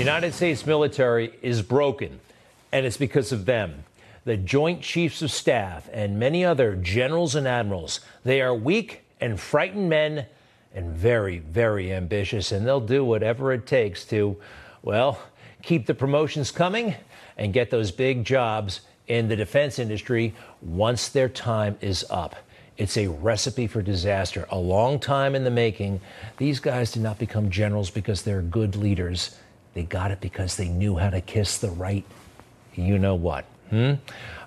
United States military is broken, and it's because of them. The Joint Chiefs of Staff and many other generals and admirals, they are weak and frightened men and very, very ambitious, and they'll do whatever it takes to, well, keep the promotions coming and get those big jobs in the defense industry once their time is up. It's a recipe for disaster. A long time in the making. These guys did not become generals because they're good leaders. They got it because they knew how to kiss the right, you know what. Hmm?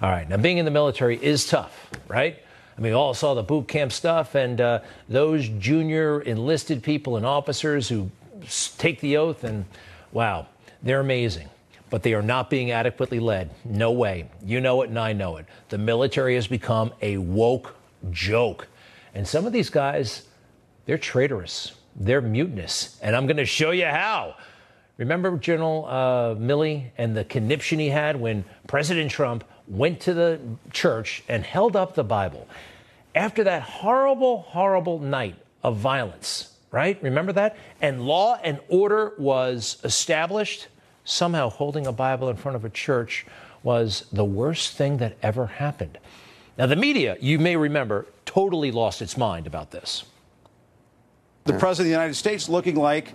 All right. Now, being in the military is tough, right? I mean, we all saw the boot camp stuff, and uh, those junior enlisted people and officers who take the oath, and wow, they're amazing. But they are not being adequately led. No way. You know it, and I know it. The military has become a woke joke. And some of these guys, they're traitorous, they're mutinous. And I'm going to show you how. Remember General uh, Milley and the conniption he had when President Trump went to the church and held up the Bible after that horrible, horrible night of violence, right? Remember that? And law and order was established. Somehow holding a Bible in front of a church was the worst thing that ever happened. Now, the media, you may remember, totally lost its mind about this. The President of the United States looking like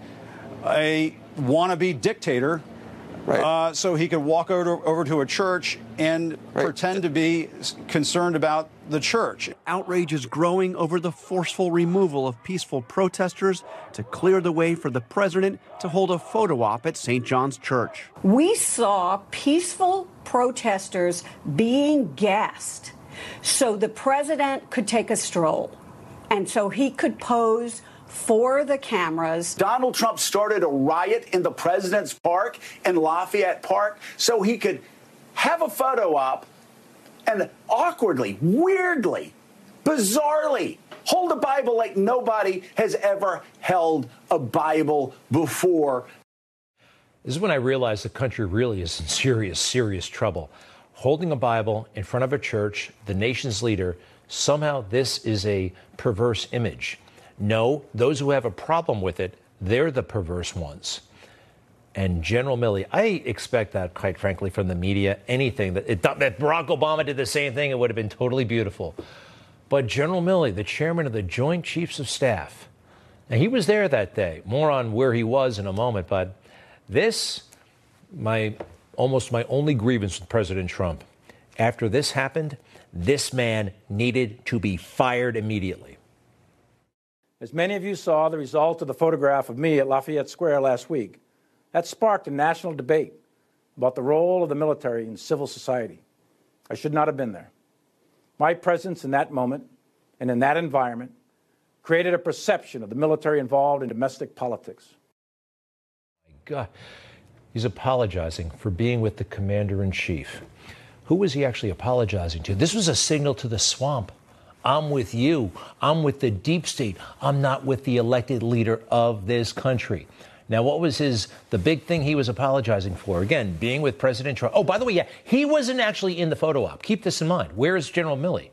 a wannabe dictator Right. Uh, so he could walk over, over to a church and right. pretend to be concerned about the church. Outrage is growing over the forceful removal of peaceful protesters to clear the way for the president to hold a photo op at St. John's Church. We saw peaceful protesters being gassed so the president could take a stroll and so he could pose for the cameras. Donald Trump started a riot in the President's Park in Lafayette Park so he could have a photo op and awkwardly, weirdly, bizarrely hold a Bible like nobody has ever held a Bible before. This is when I realized the country really is in serious, serious trouble. Holding a Bible in front of a church, the nation's leader, somehow this is a perverse image. No, those who have a problem with it, they're the perverse ones. And General Milley, I expect that, quite frankly, from the media. Anything that, it, that Barack Obama did the same thing, it would have been totally beautiful. But General Milley, the chairman of the Joint Chiefs of Staff, and he was there that day. More on where he was in a moment. But this, my almost my only grievance with President Trump. After this happened, this man needed to be fired immediately. As many of you saw, the result of the photograph of me at Lafayette Square last week, that sparked a national debate about the role of the military in civil society. I should not have been there. My presence in that moment and in that environment created a perception of the military involved in domestic politics. My God, he's apologizing for being with the commander in chief. Who was he actually apologizing to? This was a signal to the swamp. I'm with you. I'm with the deep state. I'm not with the elected leader of this country. Now, what was his the big thing he was apologizing for? Again, being with President Trump. Oh, by the way, yeah, he wasn't actually in the photo op. Keep this in mind. Where is General Milley?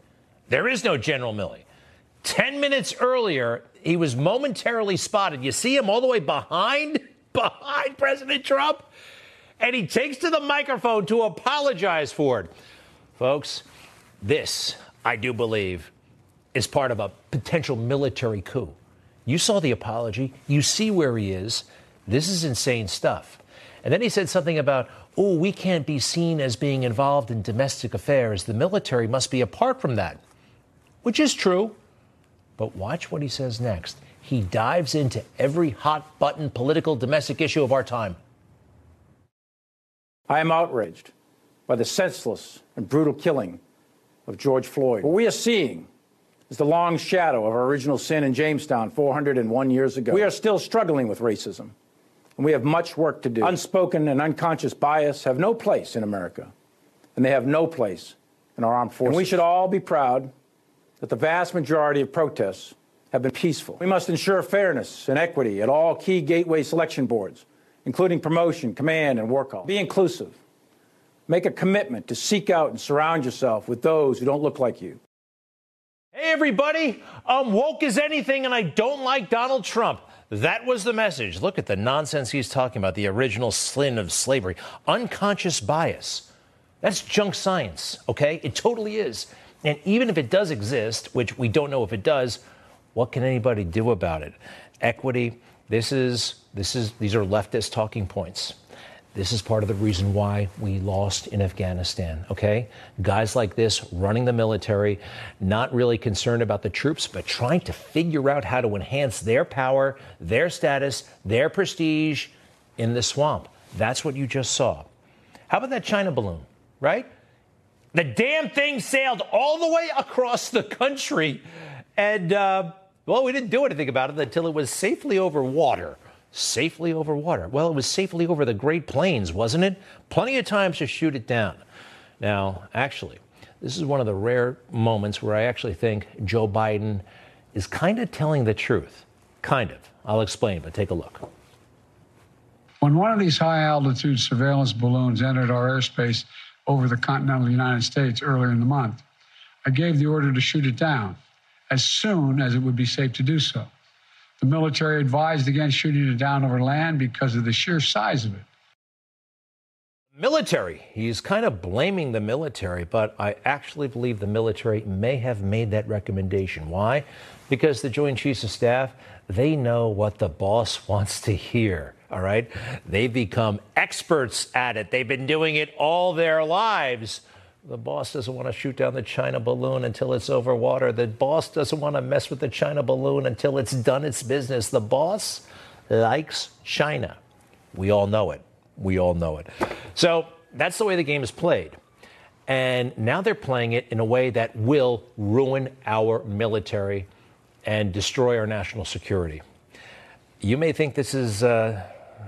There is no General Milley. Ten minutes earlier, he was momentarily spotted. You see him all the way behind, behind President Trump, and he takes to the microphone to apologize for it. Folks, this, I do believe, is part of a potential military coup. You saw the apology. You see where he is. This is insane stuff. And then he said something about, oh, we can't be seen as being involved in domestic affairs. The military must be apart from that, which is true. But watch what he says next. He dives into every hot button political domestic issue of our time. I am outraged by the senseless and brutal killing of George Floyd. What we are seeing is the long shadow of our original sin in Jamestown 401 years ago. We are still struggling with racism, and we have much work to do. Unspoken and unconscious bias have no place in America, and they have no place in our armed forces. And we should all be proud that the vast majority of protests have been peaceful. We must ensure fairness and equity at all key gateway selection boards, including promotion, command, and war college. Be inclusive. Make a commitment to seek out and surround yourself with those who don't look like you. Hey, everybody. I'm woke as anything, and I don't like Donald Trump. That was the message. Look at the nonsense he's talking about the original sin of slavery. Unconscious bias. That's junk science, okay? It totally is. And even if it does exist, which we don't know if it does, what can anybody do about it? Equity, this is this is these are leftist talking points. This is part of the reason why we lost in Afghanistan, okay? Guys like this running the military, not really concerned about the troops, but trying to figure out how to enhance their power, their status, their prestige in the swamp. That's what you just saw. How about that China balloon, right? The damn thing sailed all the way across the country. And, uh, well, we didn't do anything about it until it was safely over water safely over water. Well, it was safely over the Great Plains, wasn't it? Plenty of times to shoot it down. Now, actually, this is one of the rare moments where I actually think Joe Biden is kind of telling the truth. Kind of. I'll explain, but take a look. When one of these high altitude surveillance balloons entered our airspace over the continental United States earlier in the month, I gave the order to shoot it down as soon as it would be safe to do so. The military advised against shooting it down over land because of the sheer size of it. Military. He's kind of blaming the military, but I actually believe the military may have made that recommendation. Why? Because the Joint Chiefs of Staff, they know what the boss wants to hear. All right? They've become experts at it. They've been doing it all their lives. The boss doesn't want to shoot down the China balloon until it's over water. The boss doesn't want to mess with the China balloon until it's done its business. The boss likes China. We all know it. We all know it. So that's the way the game is played. And now they're playing it in a way that will ruin our military and destroy our national security. You may think this is uh,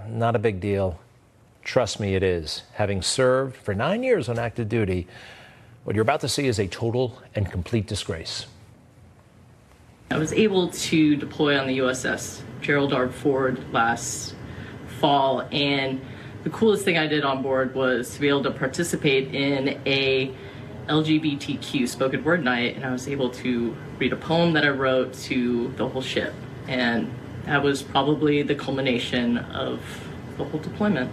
not a big deal. Trust me, it is. Having served for nine years on active duty, what you're about to see is a total and complete disgrace. I was able to deploy on the USS Gerald R. Ford last fall, and the coolest thing I did on board was to be able to participate in a LGBTQ spoken word night, and I was able to read a poem that I wrote to the whole ship, and that was probably the culmination of the whole deployment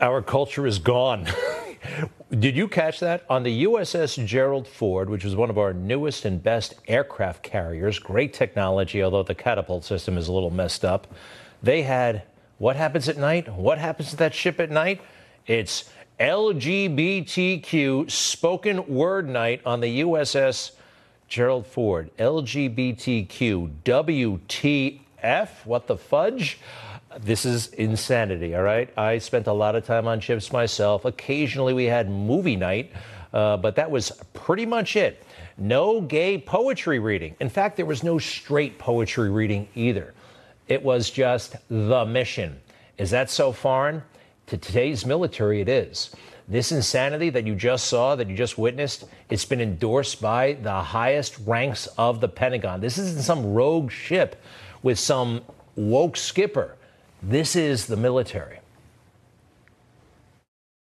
our culture is gone. Did you catch that? On the USS Gerald Ford, which was one of our newest and best aircraft carriers, great technology, although the catapult system is a little messed up, they had what happens at night? What happens to that ship at night? It's LGBTQ spoken word night on the USS Gerald Ford. LGBTQ WTF? What the fudge? This is insanity, all right? I spent a lot of time on ships myself. Occasionally we had movie night, uh, but that was pretty much it. No gay poetry reading. In fact, there was no straight poetry reading either. It was just the mission. Is that so foreign? To today's military, it is. This insanity that you just saw, that you just witnessed, it's been endorsed by the highest ranks of the Pentagon. This isn't some rogue ship with some woke skipper. This is the military.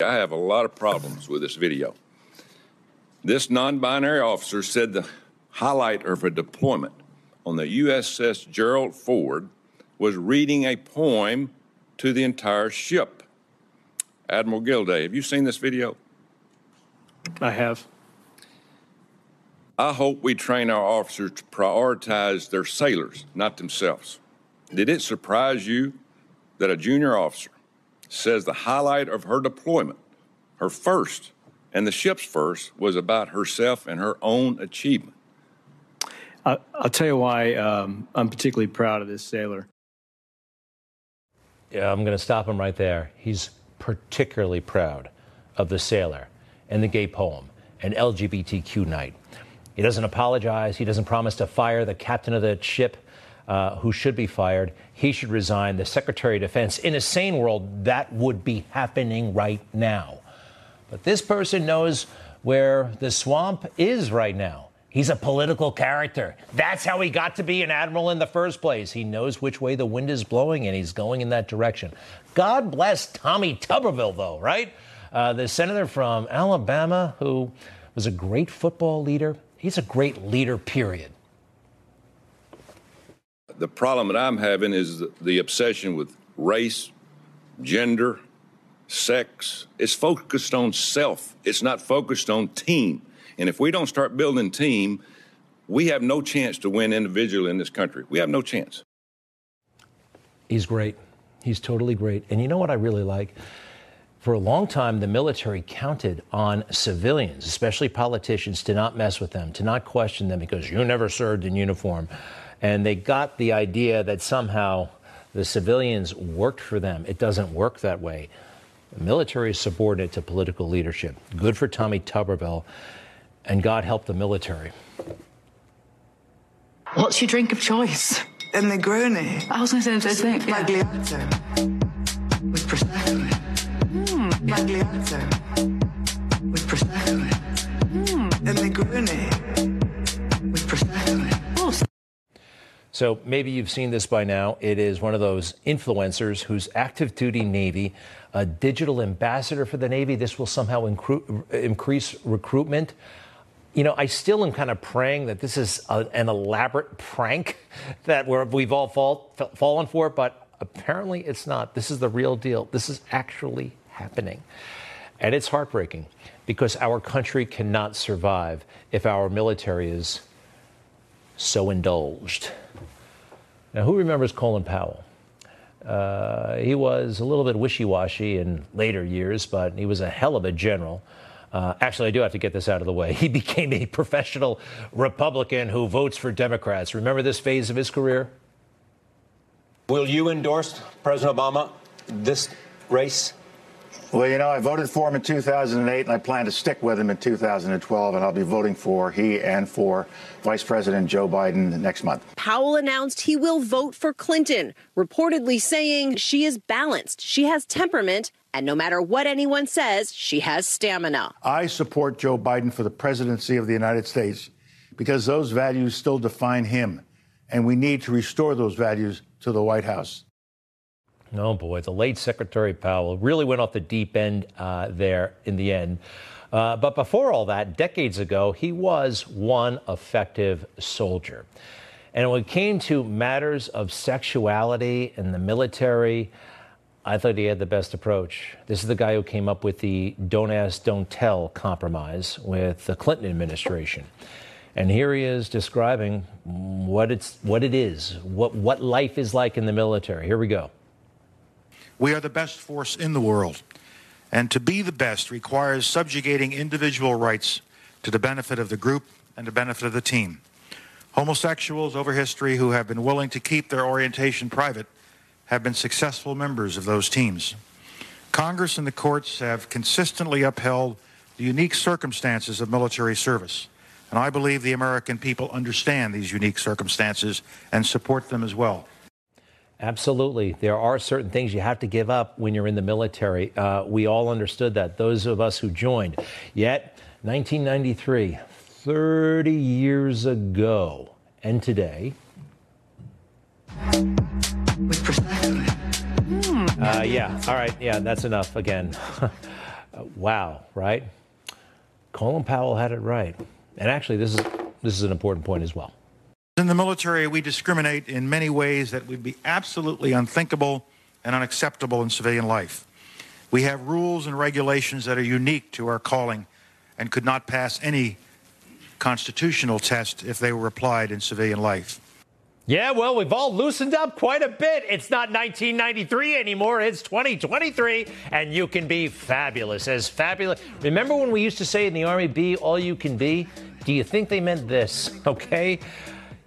I have a lot of problems with this video. This non binary officer said the highlight of a deployment on the USS Gerald Ford was reading a poem to the entire ship. Admiral Gilday, have you seen this video? I have. I hope we train our officers to prioritize their sailors, not themselves. Did it surprise you that a junior officer says the highlight of her deployment, her first and the ship's first, was about herself and her own achievement. I'll tell you why um, I'm particularly proud of this sailor. Yeah, I'm going to stop him right there. He's particularly proud of the sailor and the gay poem and LGBTQ night. He doesn't apologize. He doesn't promise to fire the captain of the ship uh, who should be fired. He should resign. The Secretary of Defense, in a sane world, that would be happening right now. But this person knows where the swamp is right now. He's a political character. That's how he got to be an admiral in the first place. He knows which way the wind is blowing and he's going in that direction. God bless Tommy Tuberville, though, right? Uh, the senator from Alabama who was a great football leader. He's a great leader, period the problem that I'm having is the, obsession with race, gender, sex. It's focused on self. It's not focused on team. And if we don't start building team, we have no chance to win individually in this country. We have no chance. He's great. He's totally great. And you know what I really like? For a long time, the military counted on civilians, especially politicians, to not mess with them, to not question them because you never served in uniform. And they got the idea that somehow the civilians worked for them. It doesn't work that way. The military is subordinate to political leadership. Good for Tommy Tuberville, and God help the military. What's your drink of choice? A Negroni. I was going to say the same thing. Sbagliato. With Prosecco. Mm. With Prosecco. Mm. A Negroni. With Prosecco. So maybe you've seen this by now. It is one of those influencers who's active duty Navy, a digital ambassador for the Navy. This will somehow incru- increase recruitment. You know, I still am kind of praying that this is a, an elaborate prank that we have all fall, fallen for, but apparently it's not. This is the real deal. This is actually happening. And it's heartbreaking because our country cannot survive if our military is so indulged. Now, who remembers Colin Powell? Uh, he was a little bit wishy washy in later years, but he was a hell of a general. Uh, actually, I do have to get this out of the way. He became a professional Republican who votes for Democrats. Remember this phase of his career? Will you endorse President Obama this race? Well, you know, I voted for him in 2008, and I plan to stick with him in 2012, and I'll be voting for he and for Vice President Joe Biden next month. Powell announced he will vote for Clinton, reportedly saying she is balanced, she has temperament, and no matter what anyone says, she has stamina. I support Joe Biden for the presidency of the United States because those values still define him, and we need to restore those values to the White House. Oh boy, the late Secretary Powell really went off the deep end uh, there in the end. Uh, but before all that, decades ago, he was one effective soldier. And when it came to matters of sexuality in the military, I thought he had the best approach. This is the guy who came up with the don't ask, don't tell compromise with the Clinton administration. And here he is describing what it's what it is, what what life is like in the military. Here we go. We are the best force in the world. And to be the best requires subjugating individual rights to the benefit of the group and the benefit of the team. Homosexuals over history who have been willing to keep their orientation private have been successful members of those teams. Congress and the courts have consistently upheld the unique circumstances of military service. And I believe the American people understand these unique circumstances and support them as well. Absolutely. There are certain things you have to give up when you're in the military. Uh, we all understood that, those of us who joined. Yet, 1993, 30 years ago, and today. Uh, yeah, all right, yeah, that's enough again. wow, right? Colin Powell had it right. And actually, this is, this is an important point as well. In the military, we discriminate in many ways that would be absolutely unthinkable and unacceptable in civilian life. We have rules and regulations that are unique to our calling and could not pass any constitutional test if they were applied in civilian life. Yeah, well, we've all loosened up quite a bit. It's not 1993 anymore, it's 2023, and you can be fabulous. As fabulous. Remember when we used to say in the Army, be all you can be? Do you think they meant this? Okay.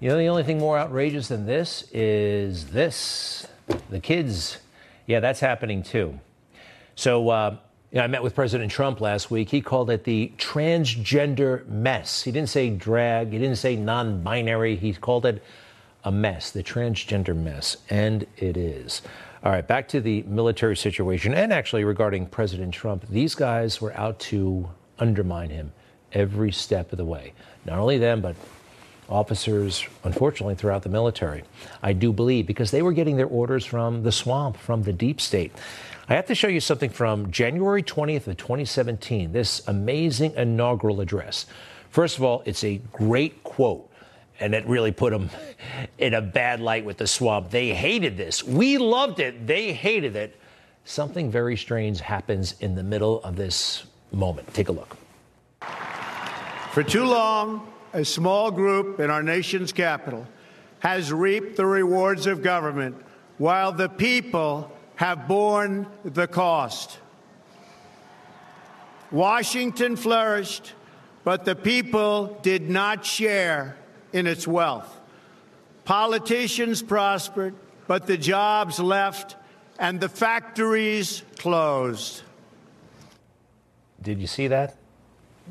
You know, the only thing more outrageous than this is this the kids. Yeah, that's happening too. So, uh, you know, I met with President Trump last week. He called it the transgender mess. He didn't say drag, he didn't say non binary. He called it a mess, the transgender mess. And it is. All right, back to the military situation. And actually, regarding President Trump, these guys were out to undermine him every step of the way. Not only them, but officers, unfortunately, throughout the military. I do believe because they were getting their orders from the swamp, from the deep state. I have to show you something from January 20th of 2017, this amazing inaugural address. First of all, it's a great quote. and it really put them in a bad light with the swamp. They hated this. We loved it. They hated it. Something very strange happens in the middle of this moment. Take a look. For too long, a small group in our nation's capital has reaped the rewards of government while the people have borne the cost. Washington flourished, but the people did not share in its wealth. Politicians prospered, but the jobs left and the factories closed. Did you see that?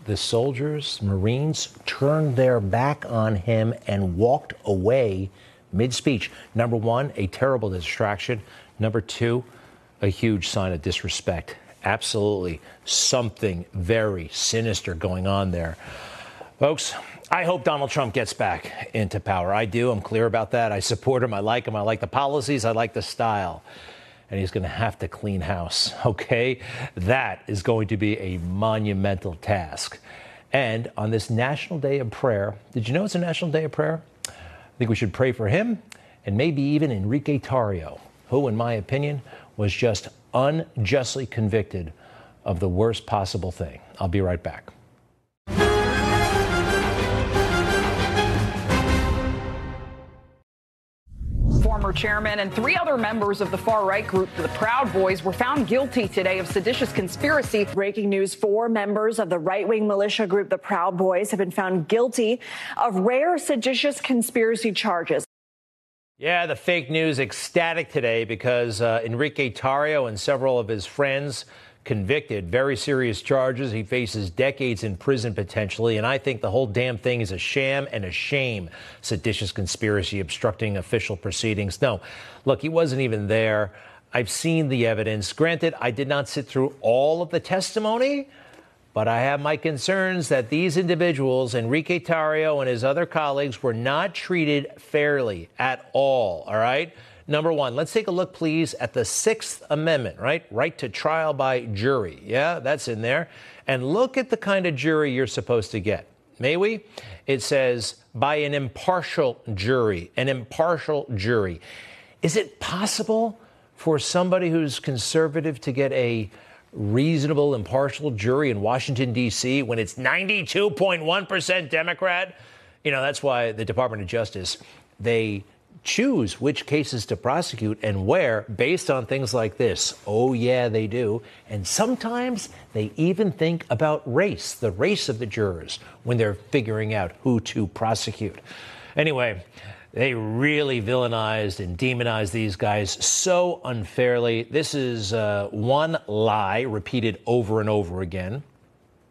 The soldiers, Marines, turned their back on him and walked away mid speech. Number one, a terrible distraction. Number two, a huge sign of disrespect. Absolutely something very sinister going on there. Folks, I hope Donald Trump gets back into power. I do. I'm clear about that. I support him. I like him. I like the policies. I like the style. And he's going to have to clean house, okay? That is going to be a monumental task. And on this National Day of Prayer, did you know it's a National Day of Prayer? I think we should pray for him and maybe even Enrique Tarrio, who, in my opinion, was just unjustly convicted of the worst possible thing. I'll be right back. Former chairman and three other members of the far right group, the Proud Boys, were found guilty today of seditious conspiracy. Breaking news four members of the right wing militia group, the Proud Boys, have been found guilty of rare seditious conspiracy charges. Yeah, the fake news ecstatic today because uh, Enrique Tarrio and several of his friends convicted, very serious charges. He faces decades in prison potentially, and I think the whole damn thing is a sham and a shame. Seditious conspiracy obstructing official proceedings. No, look, he wasn't even there. I've seen the evidence. Granted, I did not sit through all of the testimony, but I have my concerns that these individuals, Enrique Tarrio and his other colleagues, were not treated fairly at all. All right? Number one, let's take a look, please, at the Sixth Amendment, right? Right to trial by jury. Yeah, that's in there. And look at the kind of jury you're supposed to get. May we? It says by an impartial jury, an impartial jury. Is it possible for somebody who's conservative to get a reasonable, impartial jury in Washington, D.C., when it's 92.1% Democrat. You know, that's why the Department of Justice, they choose which cases to prosecute and where based on things like this. Oh, yeah, they do. And sometimes they even think about race, the race of the jurors, when they're figuring out who to prosecute. Anyway, they really villainized and demonized these guys so unfairly. This is uh, one lie repeated over and over again.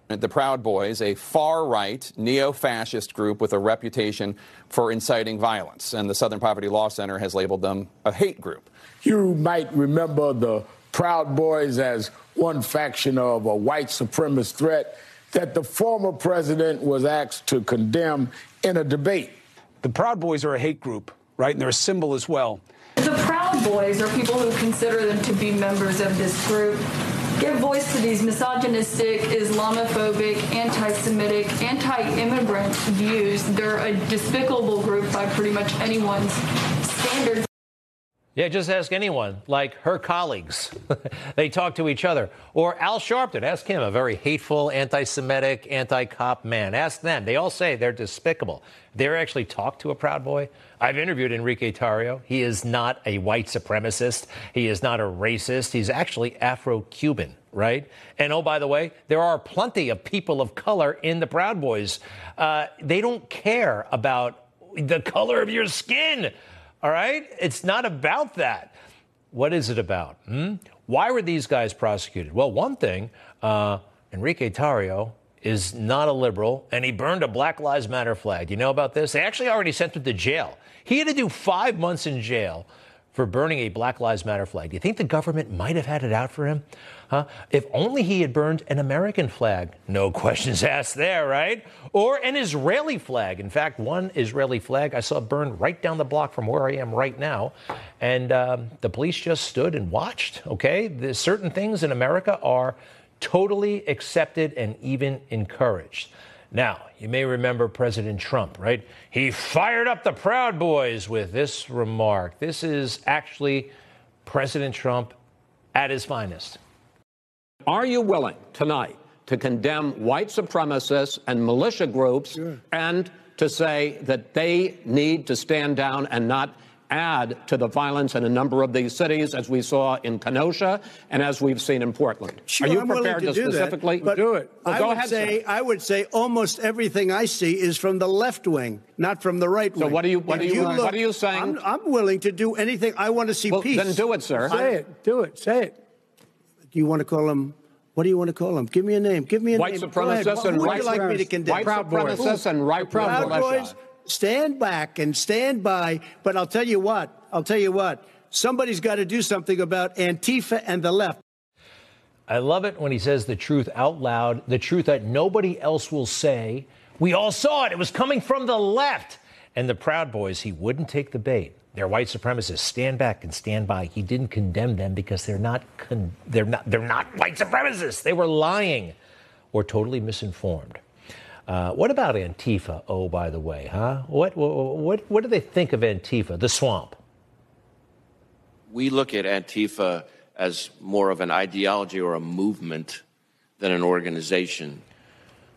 The Proud Boys, a far right, neo fascist group with a reputation for inciting violence. And the Southern Poverty Law Center has labeled them a hate group. You might remember the Proud Boys as one faction of a white supremacist threat that the former president was asked to condemn in a debate. The Proud Boys are a hate group, right? And they're a symbol as well. The Proud Boys are people who consider them to be members of this group give voice to these misogynistic, Islamophobic, anti Semitic, anti immigrant views. They're a despicable group by pretty much anyone's standards. Yeah, just ask anyone, like her colleagues. they talk to each other. Or Al Sharpton, ask him, a very hateful, anti Semitic, anti cop man. Ask them. They all say they're despicable. They're actually talk to a Proud Boy. I've interviewed Enrique Tarrio. He is not a white supremacist, he is not a racist. He's actually Afro Cuban, right? And oh, by the way, there are plenty of people of color in the Proud Boys. Uh, they don't care about the color of your skin. All right? It's not about that. What is it about? Hmm? Why were these guys prosecuted? Well, one thing, uh, Enrique Tarrio is not a liberal, and he burned a Black Lives Matter flag. You know about this? They actually already sent him to jail. He had to do five months in jail for burning a Black Lives Matter flag. Do you think the government might have had it out for him? Huh? If only he had burned an American flag. No questions asked there, right? Or an Israeli flag. In fact, one Israeli flag I saw burned right down the block from where I am right now. And um, the police just stood and watched, okay? Certain things in America are totally accepted and even encouraged. Now, you may remember President Trump, right? He fired up the Proud Boys with this remark. This is actually President Trump at his finest. Are you willing tonight to condemn white supremacists and militia groups and to say that they need to stand down and not add to the violence in a number of these cities, as we saw in Kenosha and as we've seen in Portland? Sure, Are you I'm willing prepared to, do specifically that, but do it? Well, I go would ahead, say sir. I would say almost everything I see is from the left wing, not from the right So wing. what are you- what are you- what are you saying? I'm, I'm willing to do anything. I want to see Well, peace. then do it, sir. Say it. Do it. Say it. Do you want to call him? What do you want to call him? Give me a name. Give me a White name. Go ahead. supremacists and Who right you like me to condemn? White Proud Boys. supremacists and right Proud militia. Boys. Stand back and stand by. But I'll tell you what. I'll tell you what. Somebody's got to do something about Antifa and the left. I love it when he says the truth out loud, the truth that nobody else will say. We all saw it. It was coming from the left. And the Proud Boys, he wouldn't take the bait. They're white supremacists. Stand back and stand by. He didn't condemn them because they're not con- they're not they're not white supremacists. They were lying or totally misinformed. Uh, what about Antifa? Oh, by the way, huh? What, what what what do they think of Antifa? The swamp. we look at Antifa as more of an ideology or a movement than an organization.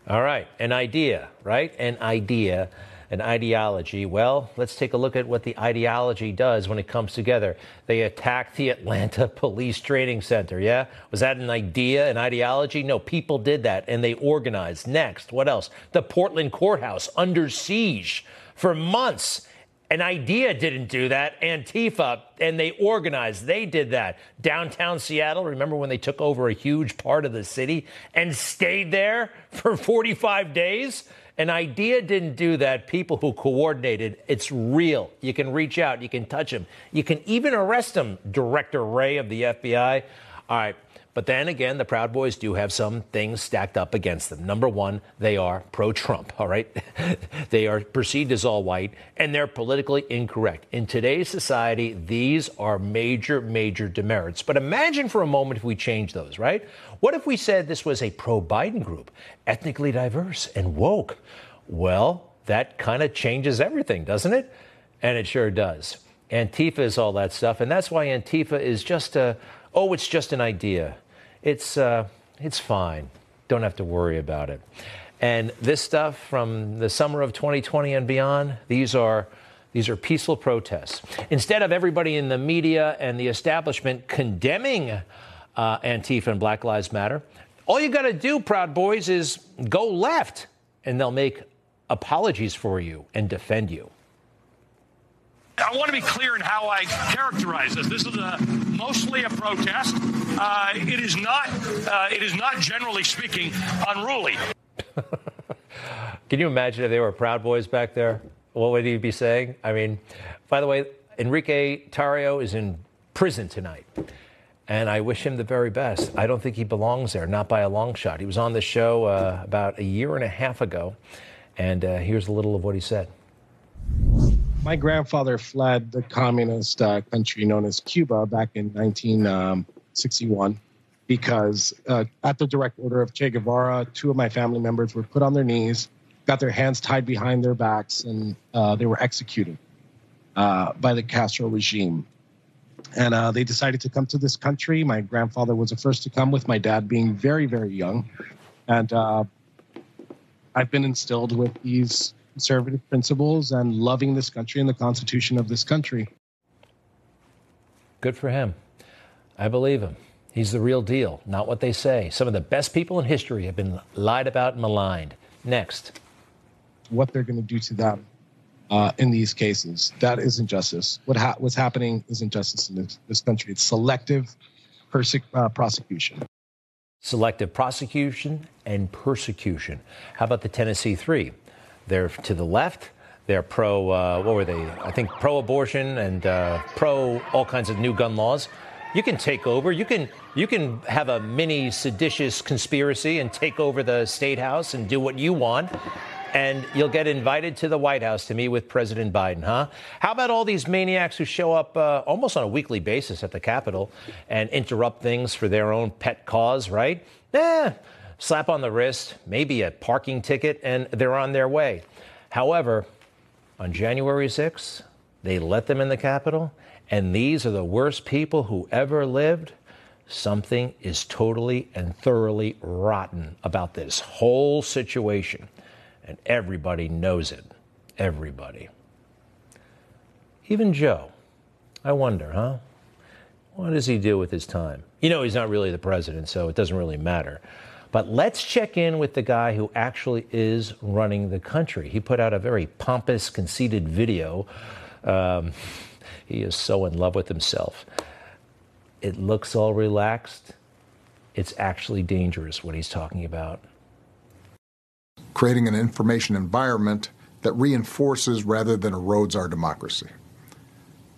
All right, an idea, right? An idea, an ideology. Well, let's take a look at what the ideology does when it comes together. They attacked the Atlanta Police Training Center, yeah? Was that an idea, an ideology? No, people did that and they organized. Next, what else? The Portland courthouse under siege for months. An idea didn't do that. Antifa, and they organized. They did that. Downtown Seattle, remember when they took over a huge part of the city and stayed there for 45 days? An idea didn't do that. People who coordinated, it's real. You can reach out, you can touch them, you can even arrest them, Director Wray of the FBI. All right. But then again, the Proud Boys do have some things stacked up against them. Number one, they are pro Trump, all right? they are perceived as all white, and they're politically incorrect. In today's society, these are major, major demerits. But imagine for a moment if we change those, right? What if we said this was a pro Biden group, ethnically diverse and woke? Well, that kind of changes everything, doesn't it? And it sure does. Antifa is all that stuff, and that's why Antifa is just a, oh, it's just an idea. It's, uh, it's fine. Don't have to worry about it. And this stuff from the summer of 2020 and beyond, these are, these are peaceful protests. Instead of everybody in the media and the establishment condemning uh, Antifa and Black Lives Matter, all you got to do, Proud Boys, is go left, and they'll make apologies for you and defend you. I want to be clear in how I characterize this. This is a, mostly a protest. Uh, it is not. Uh, it is not, generally speaking, unruly. Can you imagine if they were Proud Boys back there? What would he be saying? I mean, by the way, Enrique Tarrio is in prison tonight. And I wish him the very best. I don't think he belongs there, not by a long shot. He was on the show uh, about a year and a half ago. And uh, here's a little of what he said. My grandfather fled the communist uh, country known as Cuba back in 1961 because, uh, at the direct order of Che Guevara, two of my family members were put on their knees, got their hands tied behind their backs, and uh, they were executed uh, by the Castro regime. And uh, they decided to come to this country. My grandfather was the first to come, with my dad being very, very young. And uh, I've been instilled with these conservative principles and loving this country and the Constitution of this country. Good for him. I believe him. He's the real deal, not what they say. Some of the best people in history have been lied about and maligned. Next. What they're going to do to them uh, in these cases. That is injustice. What ha- what's happening is injustice in this, this country. It's selective perse- uh, prosecution. Selective prosecution and persecution. How about the Tennessee Three? They're to the left. They're pro, uh, what were they? I think pro abortion and uh, pro all kinds of new gun laws. You can take over. You can you can have a mini seditious conspiracy and take over the state house and do what you want. And you'll get invited to the White House to meet with President Biden, huh? How about all these maniacs who show up uh, almost on a weekly basis at the Capitol and interrupt things for their own pet cause, right? Eh, slap on the wrist, maybe a parking ticket, and they're on their way. However, on January 6th, they let them in the Capitol, and these are the worst people who ever lived. Something is totally and thoroughly rotten about this whole situation, and everybody knows it. Everybody. Even Joe. I wonder, huh? What does he do with his time? You know, he's not really the president, so it doesn't really matter. But let's check in with the guy who actually is running the country. He put out a very pompous, conceited video. Um, he is so in love with himself. It looks all relaxed. It's actually dangerous what he's talking about. Creating an information environment that reinforces rather than erodes our democracy.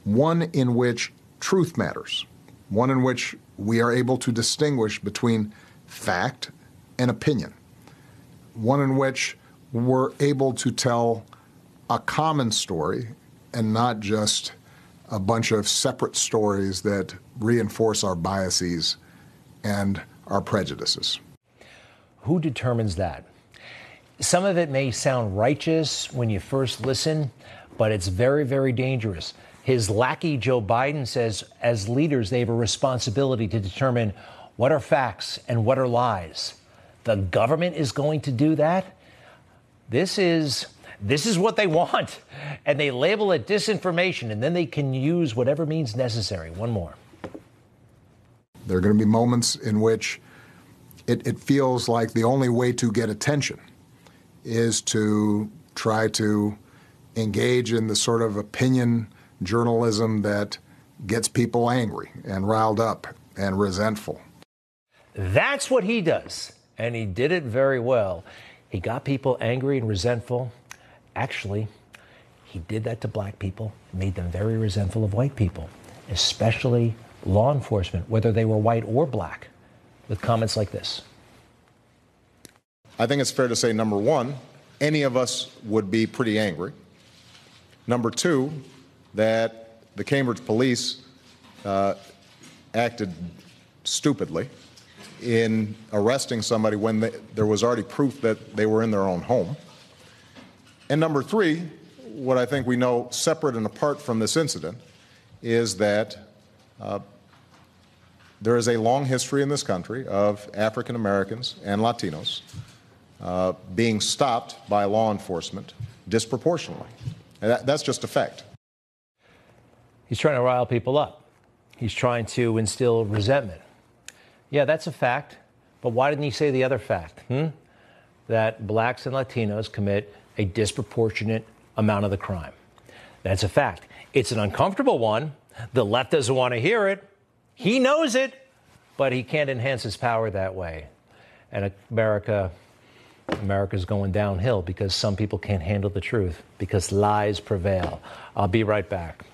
One in which truth matters, one in which we are able to distinguish between fact and opinion, one in which we're able to tell a common story and not just a bunch of separate stories that reinforce our biases and our prejudices. Who determines that? Some of it may sound righteous when you first listen, but it's very, very dangerous. His lackey, Joe Biden, says as leaders, they have a responsibility to determine what are facts and what are lies. The government is going to do that. This is this is what they want. And they label it disinformation, and then they can use whatever means necessary. One more. There are going to be moments in which it, it feels like the only way to get attention is to try to engage in the sort of opinion journalism that gets people angry and riled up and resentful. That's what he does. And he did it very well. He got people angry and resentful. Actually, he did that to black people, made them very resentful of white people, especially law enforcement, whether they were white or black, with comments like this. I think it's fair to say number one, any of us would be pretty angry. Number two, that the Cambridge police uh, acted stupidly in arresting somebody when they, there was already proof that they were in their own home. And number three, what I think we know separate and apart from this incident is that uh, there is a long history in this country of African Americans and Latinos uh, being stopped by law enforcement disproportionately. And that, that's just a fact. He's trying to rile people up. He's trying to instill resentment. Yeah, that's a fact. But why didn't he say the other fact? Hmm? That blacks and Latinos commit a disproportionate amount of the crime. That's a fact. It's an uncomfortable one. The left doesn't want to hear it. He knows it, but he can't enhance his power that way. And America, America's going downhill because some people can't handle the truth because lies prevail. I'll be right back.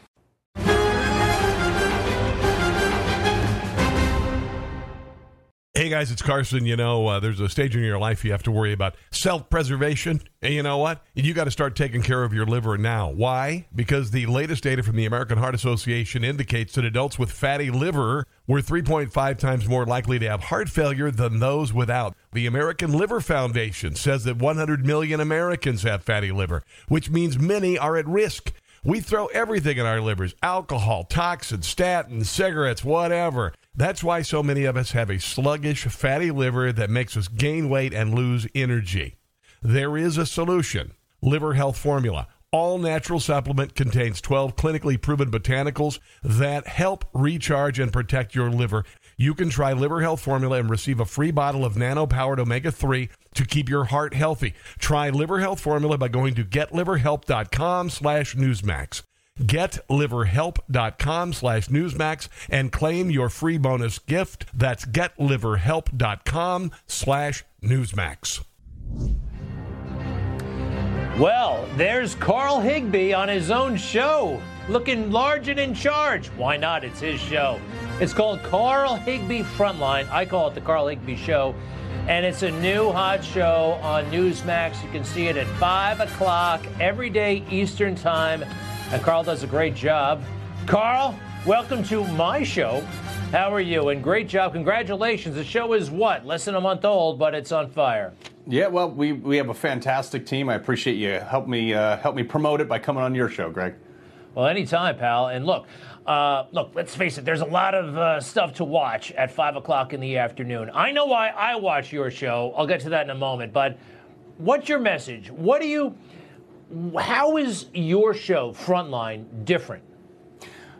Guys, it's Carson. You know, uh, there's a stage in your life you have to worry about self preservation. And you know what? You got to start taking care of your liver now. Why? Because the latest data from the American Heart Association indicates that adults with fatty liver were 3.5 times more likely to have heart failure than those without. The American Liver Foundation says that 100 million Americans have fatty liver, which means many are at risk. We throw everything in our livers alcohol, toxins, statins, cigarettes, whatever. That's why so many of us have a sluggish, fatty liver that makes us gain weight and lose energy. There is a solution Liver Health Formula. All natural supplement contains 12 clinically proven botanicals that help recharge and protect your liver. You can try Liver Health Formula and receive a free bottle of nano powered omega 3 to keep your heart healthy. Try Liver Health Formula by going to getliverhelp.com slash newsmax getliverhelp.com slash newsmax and claim your free bonus gift. That's getliverhelp.com slash newsmax. Well there's carl Higbie on his own show looking large and in charge. Why not? It's his show. It's called carl Higbie frontline. I call it the carl Higbie show. And it's a new hot show on newsmax. You can see it at 5 o'clock every day eastern time and Carl does a great job. Carl, welcome to my show. How are you? And great job. Congratulations. The show is what? Less than a month old, but it's on fire. Yeah, well, we, we have a fantastic team. I appreciate you help me uh, help me promote it by coming on your show, Greg. Well, anytime, pal. And look, uh, look. Let's face it. There's a lot of uh, stuff to watch at five o'clock in the afternoon. I know why I watch your show. I'll get to that in a moment. But what's your message? What do you? How is your show, Frontline, different?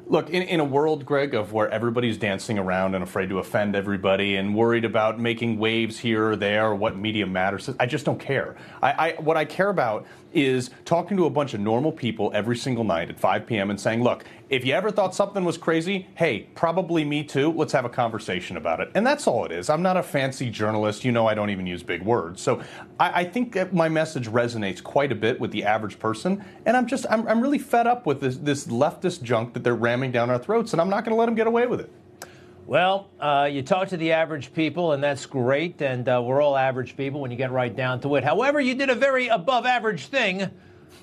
Look, in, in a world, Greg, of where everybody's dancing around and afraid to offend everybody and worried about making waves here or there or what media matters, I just don't care. I, I, what I care about is talking to a bunch of normal people every single night at 5 p.m. and saying, look, if you ever thought something was crazy, hey, probably me too. Let's have a conversation about it. And that's all it is. I'm not a fancy journalist. You know, I don't even use big words. So I, I think that my message resonates quite a bit with the average person. And I'm just, I'm, I'm really fed up with this, this leftist junk that they're ramming down our throats. And I'm not going to let them get away with it. Well, uh, you talk to the average people, and that's great. And uh, we're all average people when you get right down to it. However, you did a very above average thing.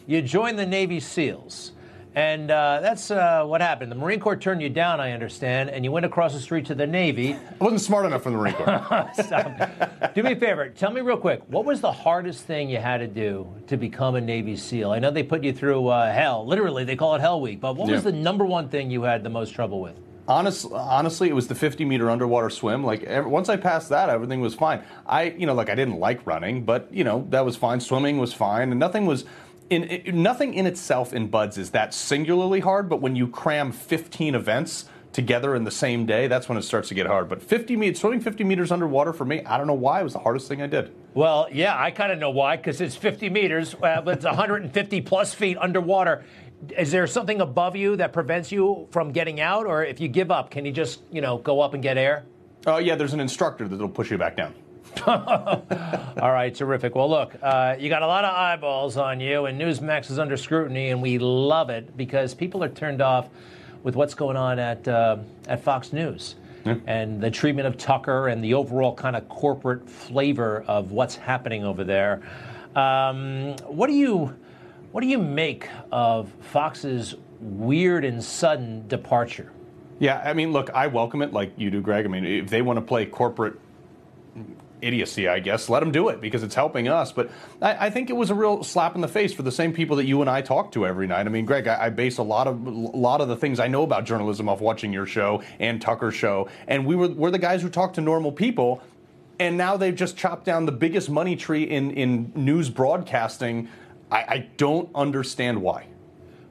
You joined the Navy SEALs. And uh, that's uh, what happened. The Marine Corps turned you down, I understand, and you went across the street to the Navy. I wasn't smart enough for the Marine Corps. do me a favor. Tell me real quick. What was the hardest thing you had to do to become a Navy SEAL? I know they put you through uh, hell. Literally, they call it Hell Week. But what Yeah. was the number one thing you had the most trouble with? Honest, honestly, it was the 50 meter underwater swim. Like ev once I passed that, everything was fine. I, you know, like I didn't like running, but you know that was fine. Swimming was fine, and nothing was. In, it, nothing in itself in BUD/S is that singularly hard, but when you cram 15 events together in the same day, that's when it starts to get hard. But 50 meters, swimming 50 meters underwater for me, I don't know why it was the hardest thing I did. Well, yeah, I kind of know why, because it's 50 meters, uh, it's 150 plus feet underwater. Is there something above you that prevents you from getting out, or if you give up, can you just, you know, go up and get air? Oh yeah, there's an instructor that'll push you back down. All right, terrific. Well, look, uh, you got a lot of eyeballs on you, and Newsmax is under scrutiny, and we love it because people are turned off with what's going on at uh, at Fox News and the treatment of Tucker and the overall kind of corporate flavor of what's happening over there. Um, what do you what do you make of Fox's weird and sudden departure? Yeah, I mean, look, I welcome it like you do, Greg. I mean, if they want to play corporate idiocy, I guess, let them do it because it's helping us. But I, I think it was a real slap in the face for the same people that you and I talk to every night. I mean, Greg, I, I base a lot of a lot of the things I know about journalism off watching your show and Tucker's show, and we were we're the guys who talk to normal people. And now they've just chopped down the biggest money tree in, in news broadcasting. I, I don't understand why.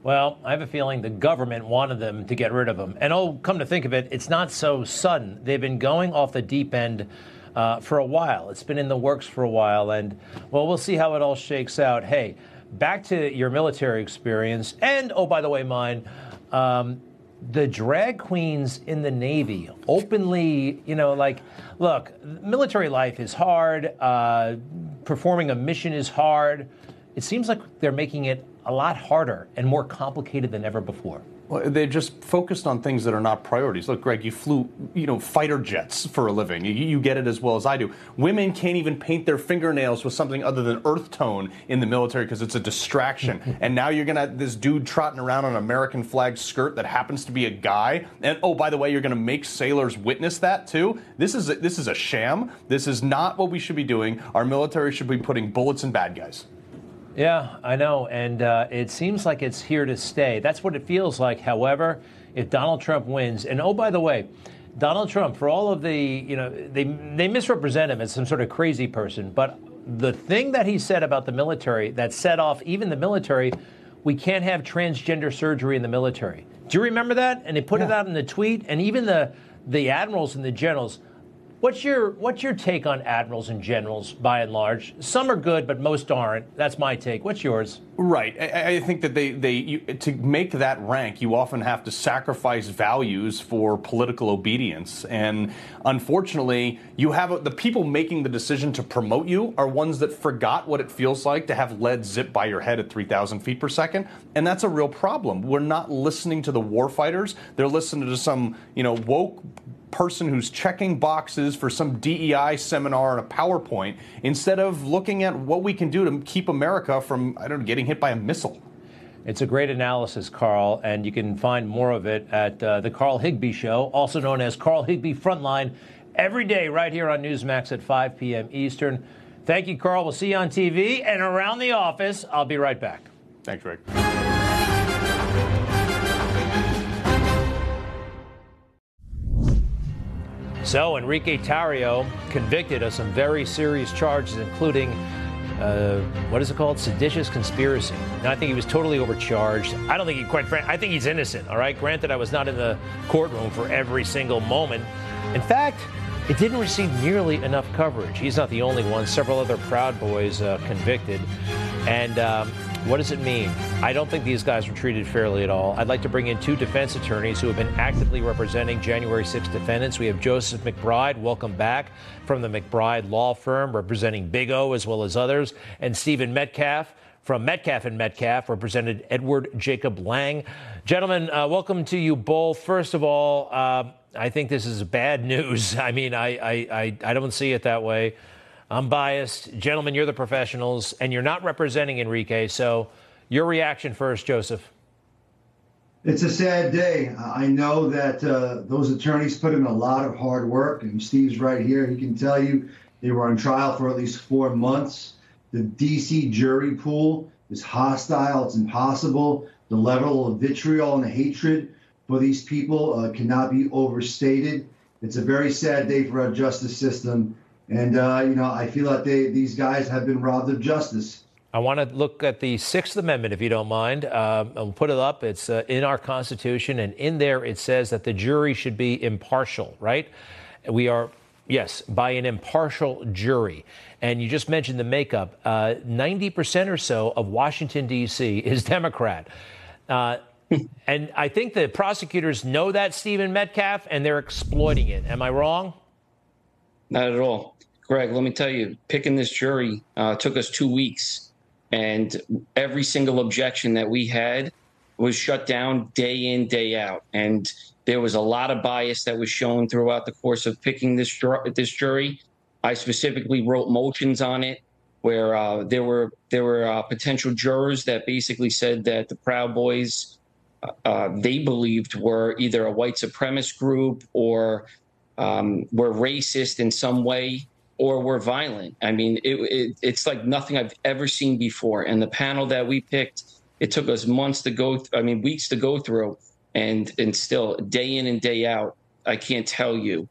Well, I have a feeling the government wanted them to get rid of him. And oh, come to think of it, it's not so sudden. They've been going off the deep end uh, for a while. It's been in the works for a while. And, well, we'll see how it all shakes out. Hey, back to your military experience. And, oh, by the way, mine. Um, the drag queens in the Navy openly, you know, like, look, military life is hard. Uh, performing a mission is hard. It seems like they're making it a lot harder and more complicated than ever before. Well, they're just focused on things that are not priorities. Look, Greg, you flew, you know, fighter jets for a living. You, you get it as well as I do. Women can't even paint their fingernails with something other than earth tone in the military because it's a distraction. Mm-hmm. and now you're gonna have this dude trotting around on an American flag skirt that happens to be a guy. And oh, by the way, you're gonna make sailors witness that too. This is a, this is a sham. This is not what we should be doing. Our military should be putting bullets in bad guys. Yeah, I know. And uh, it seems like it's here to stay. That's what it feels like. However, if Donald Trump wins, and oh, by the way, Donald Trump, for all of the, you know, they, they misrepresent him as some sort of crazy person, but the thing that he said about the military that set off even the military, we can't have transgender surgery in the military. Do you remember that? And they put it out in the tweet, and even the the admirals and the generals. What's your what's your take on admirals and generals by and large? Some are good, but most aren't. That's my take. What's yours? Right. I, I think that they, they you, to make that rank, you often have to sacrifice values for political obedience. And unfortunately, you have the people making the decision to promote you are ones that forgot what it feels like to have lead zip by your head at 3,000 feet per second. And that's a real problem. We're not listening to the warfighters. They're listening to some, you know, woke person who's checking boxes for some DEI seminar and a PowerPoint instead of looking at what we can do to keep America from, I don't know, getting hit by a missile. It's a great analysis, Carl, and you can find more of it at uh, the Carl Higbie Show, also known as Carl Higbie Frontline, every day right here on Newsmax at 5 p.m. Eastern. Thank you, Carl. We'll see you on TV and around the office. I'll be right back. Thanks, Rick. So, Enrique Tarrio convicted of some very serious charges, including uh, what is it called? Seditious conspiracy. And I think he was totally overcharged. I don't think he, quite I think he's innocent, all right? Granted, I was not in the courtroom for every single moment. In fact, it didn't receive nearly enough coverage. He's not the only one. Several other Proud Boys uh, convicted. And um, what does it mean? I don't think these guys were treated fairly at all. I'd like to bring in two defense attorneys who have been actively representing January 6 defendants. We have Joseph McBride, welcome back, from the McBride Law Firm, representing Big O as well as others, and Stephen Metcalf from Metcalf and Metcalf, represented Edward Jacob Lang. Gentlemen, uh, welcome to you both. First of all, uh, I think this is bad news. I mean, I, I, I, I don't see it that way. I'm biased. Gentlemen, you're the professionals, and you're not representing Enrique. So, your reaction first, Joseph. It's a sad day. I know that uh, those attorneys put in a lot of hard work, and Steve's right here. He can tell you they were on trial for at least four months. The DC jury pool is hostile, it's impossible. The level of vitriol and hatred for these people uh, cannot be overstated. It's a very sad day for our justice system. And, uh, you know, I feel that they, these guys have been robbed of justice. I want to look at the Sixth Amendment, if you don't mind. Um, I'll put it up. It's uh, in our Constitution, and in there it says that the jury should be impartial, right? We are, yes, by an impartial jury. And you just mentioned the makeup. Uh, 90% or so of Washington, D.C. is Democrat. Uh, and I think the prosecutors know that, Stephen Metcalf, and they're exploiting it. Am I wrong? Not at all. Greg, let me tell you, picking this jury uh, took us two weeks, and every single objection that we had was shut down day in, day out. And there was a lot of bias that was shown throughout the course of picking this this jury. I specifically wrote motions on it where uh, there were there were uh, potential jurors that basically said that the Proud Boys uh, they believed were either a white supremacist group or um, were racist in some way or were violent. I mean, it, it, it's like nothing I've ever seen before. And the panel that we picked, it took us months to go. Th- I mean, weeks to go through, and and still day in and day out, I can't tell you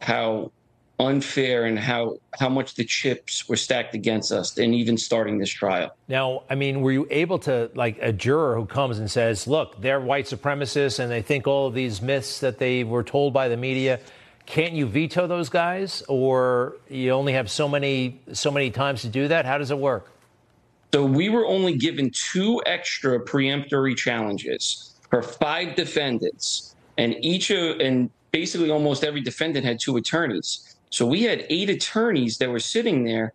how unfair and how how much the chips were stacked against us and even starting this trial. Now, I mean, were you able to like a juror who comes and says, "Look, they're white supremacists and they think all of these myths that they were told by the media." Can't you veto those guys or you only have so many so many times to do that? How does it work? So we were only given two extra preemptory challenges for five defendants and each of and basically almost every defendant had two attorneys. So we had eight attorneys that were sitting there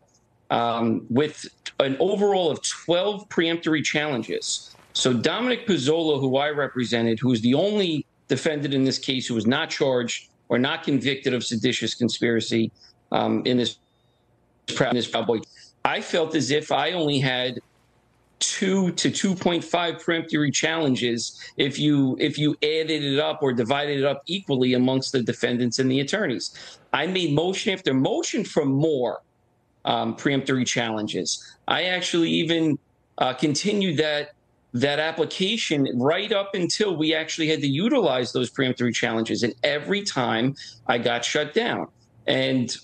um, with an overall of 12 preemptory challenges. So Dominic Pezzola, who I represented, who was the only defendant in this case who was not charged or not convicted of seditious conspiracy um, in this, in this Proud Boy, I felt as if I only had two to 2.5 peremptory challenges if you if you added it up or divided it up equally amongst the defendants and the attorneys. I made motion after motion for more um, challenges. I actually even uh, continued that that application right up until we actually had to utilize those preemptory challenges, and every time I got shut down. And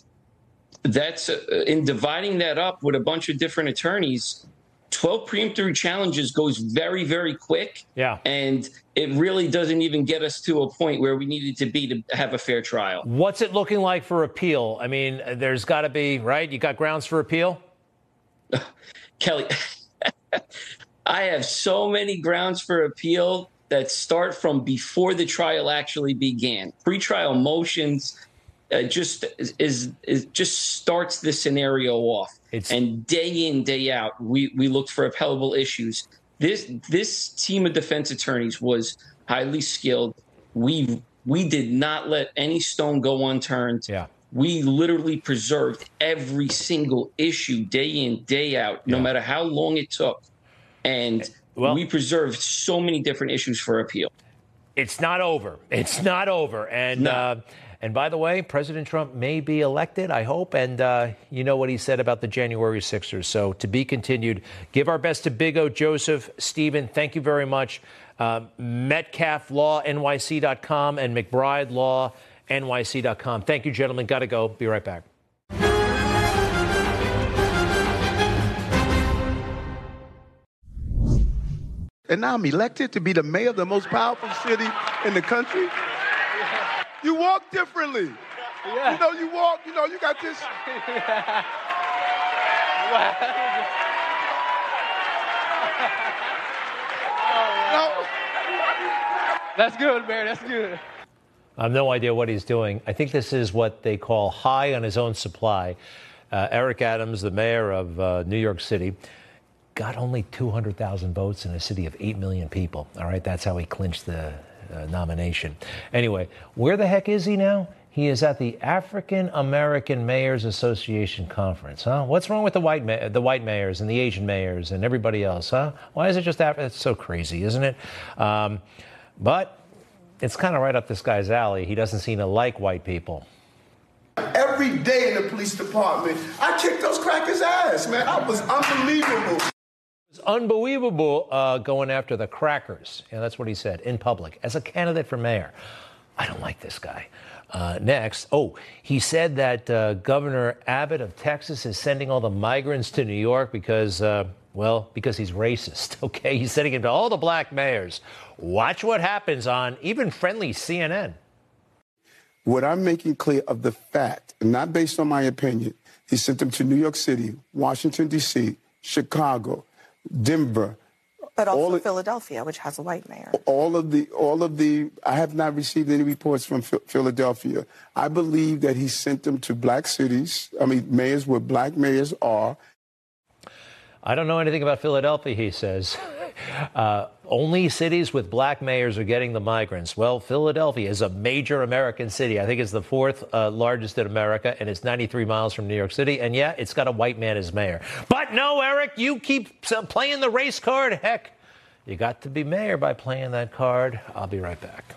that's uh, in dividing that up with a bunch of different attorneys 12 preemptory challenges goes very, very quick. Yeah. And it really doesn't even get us to a point where we needed to be to have a fair trial. What's it looking like for appeal? I mean, there's got to be, right? You got grounds for appeal? Kelly, I have so many grounds for appeal that start from before the trial actually began. Pretrial motions uh, just is, is just starts the scenario off. It's, and day in, day out, we, we looked for appellable issues. This this team of defense attorneys was highly skilled. We we did not let any stone go unturned. Yeah. We literally preserved every single issue day in, day out, no matter how long it took. And well, we preserved so many different issues for appeal. It's not over. It's not over. And no. uh, and by the way, President Trump may be elected, I hope. And uh, you know what he said about the January Sixers. So to be continued. Give our best to Big O, Joseph, Stephen. Thank you very much. Uh, MetcalfLawNYC.com and McBrideLawNYC.com. Thank you, gentlemen. Got to go. Be right back. And now I'm elected to be the mayor of the most powerful city in the country. You walk differently. Yeah. You know, you walk, you know, you got this. oh, That's good, man. That's good. I have no idea what he's doing. I think this is what they call high on his own supply. Uh, Eric Adams, the mayor of uh, New York City, got only 200,000 votes in a city of 8 million people. All right, that's how he clinched the uh, nomination. Anyway, where the heck is he now? He is at the African American Mayors Association conference, huh? What's wrong with the white ma- the white mayors and the Asian mayors and everybody else, huh? Why is it just Africa? It's so crazy, isn't it? Um, but it's kind of right up this guy's alley. He doesn't seem to like white people. Every day in the police department, I kicked those crackers' ass, man. I was unbelievable. It's unbelievable uh, going after the crackers. Yeah, that's what he said in public as a candidate for mayor. I don't like this guy. Uh, next, oh, he said that uh, Governor Abbott of Texas is sending all the migrants to New York because, uh, well, because he's racist. Okay, he's sending them to all the black mayors. Watch what happens on even friendly CNN. What I'm making clear of the fact, not based on my opinion, he sent them to New York City, Washington D.C., Chicago, Denver. But also Philadelphia, which has a white mayor. All of the, all of the, I have not received any reports from Philadelphia. I believe that he sent them to black cities. I mean, mayors where black mayors are. I don't know anything about Philadelphia, he says. Uh, only cities with black mayors are getting the migrants. Well, Philadelphia is a major American city. I think it's the fourth uh, largest in America, and it's 93 miles from New York City. And yeah, it's got a white man as mayor. But no, Eric, you keep playing the race card. Heck, you got to be mayor by playing that card. I'll be right back.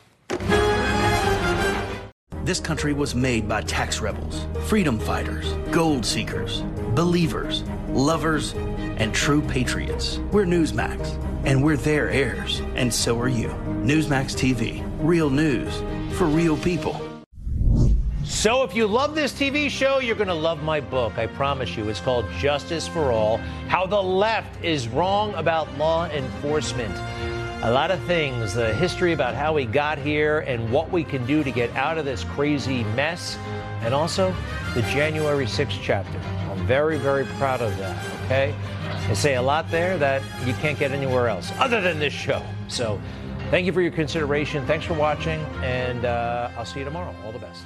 This country was made by tax rebels, freedom fighters, gold seekers, believers, lovers, and true patriots. We're Newsmax, and we're their heirs, and so are you. Newsmax TV, real news for real people. So, if you love this TV show, you're going to love my book. I promise you. It's called Justice for All How the Left is Wrong About Law Enforcement a lot of things, the history about how we got here and what we can do to get out of this crazy mess, and also the January 6th chapter. Very, very proud of that, okay? I say a lot there that you can't get anywhere else other than this show. So thank you for your consideration. Thanks for watching, and uh, I'll see you tomorrow. All the best.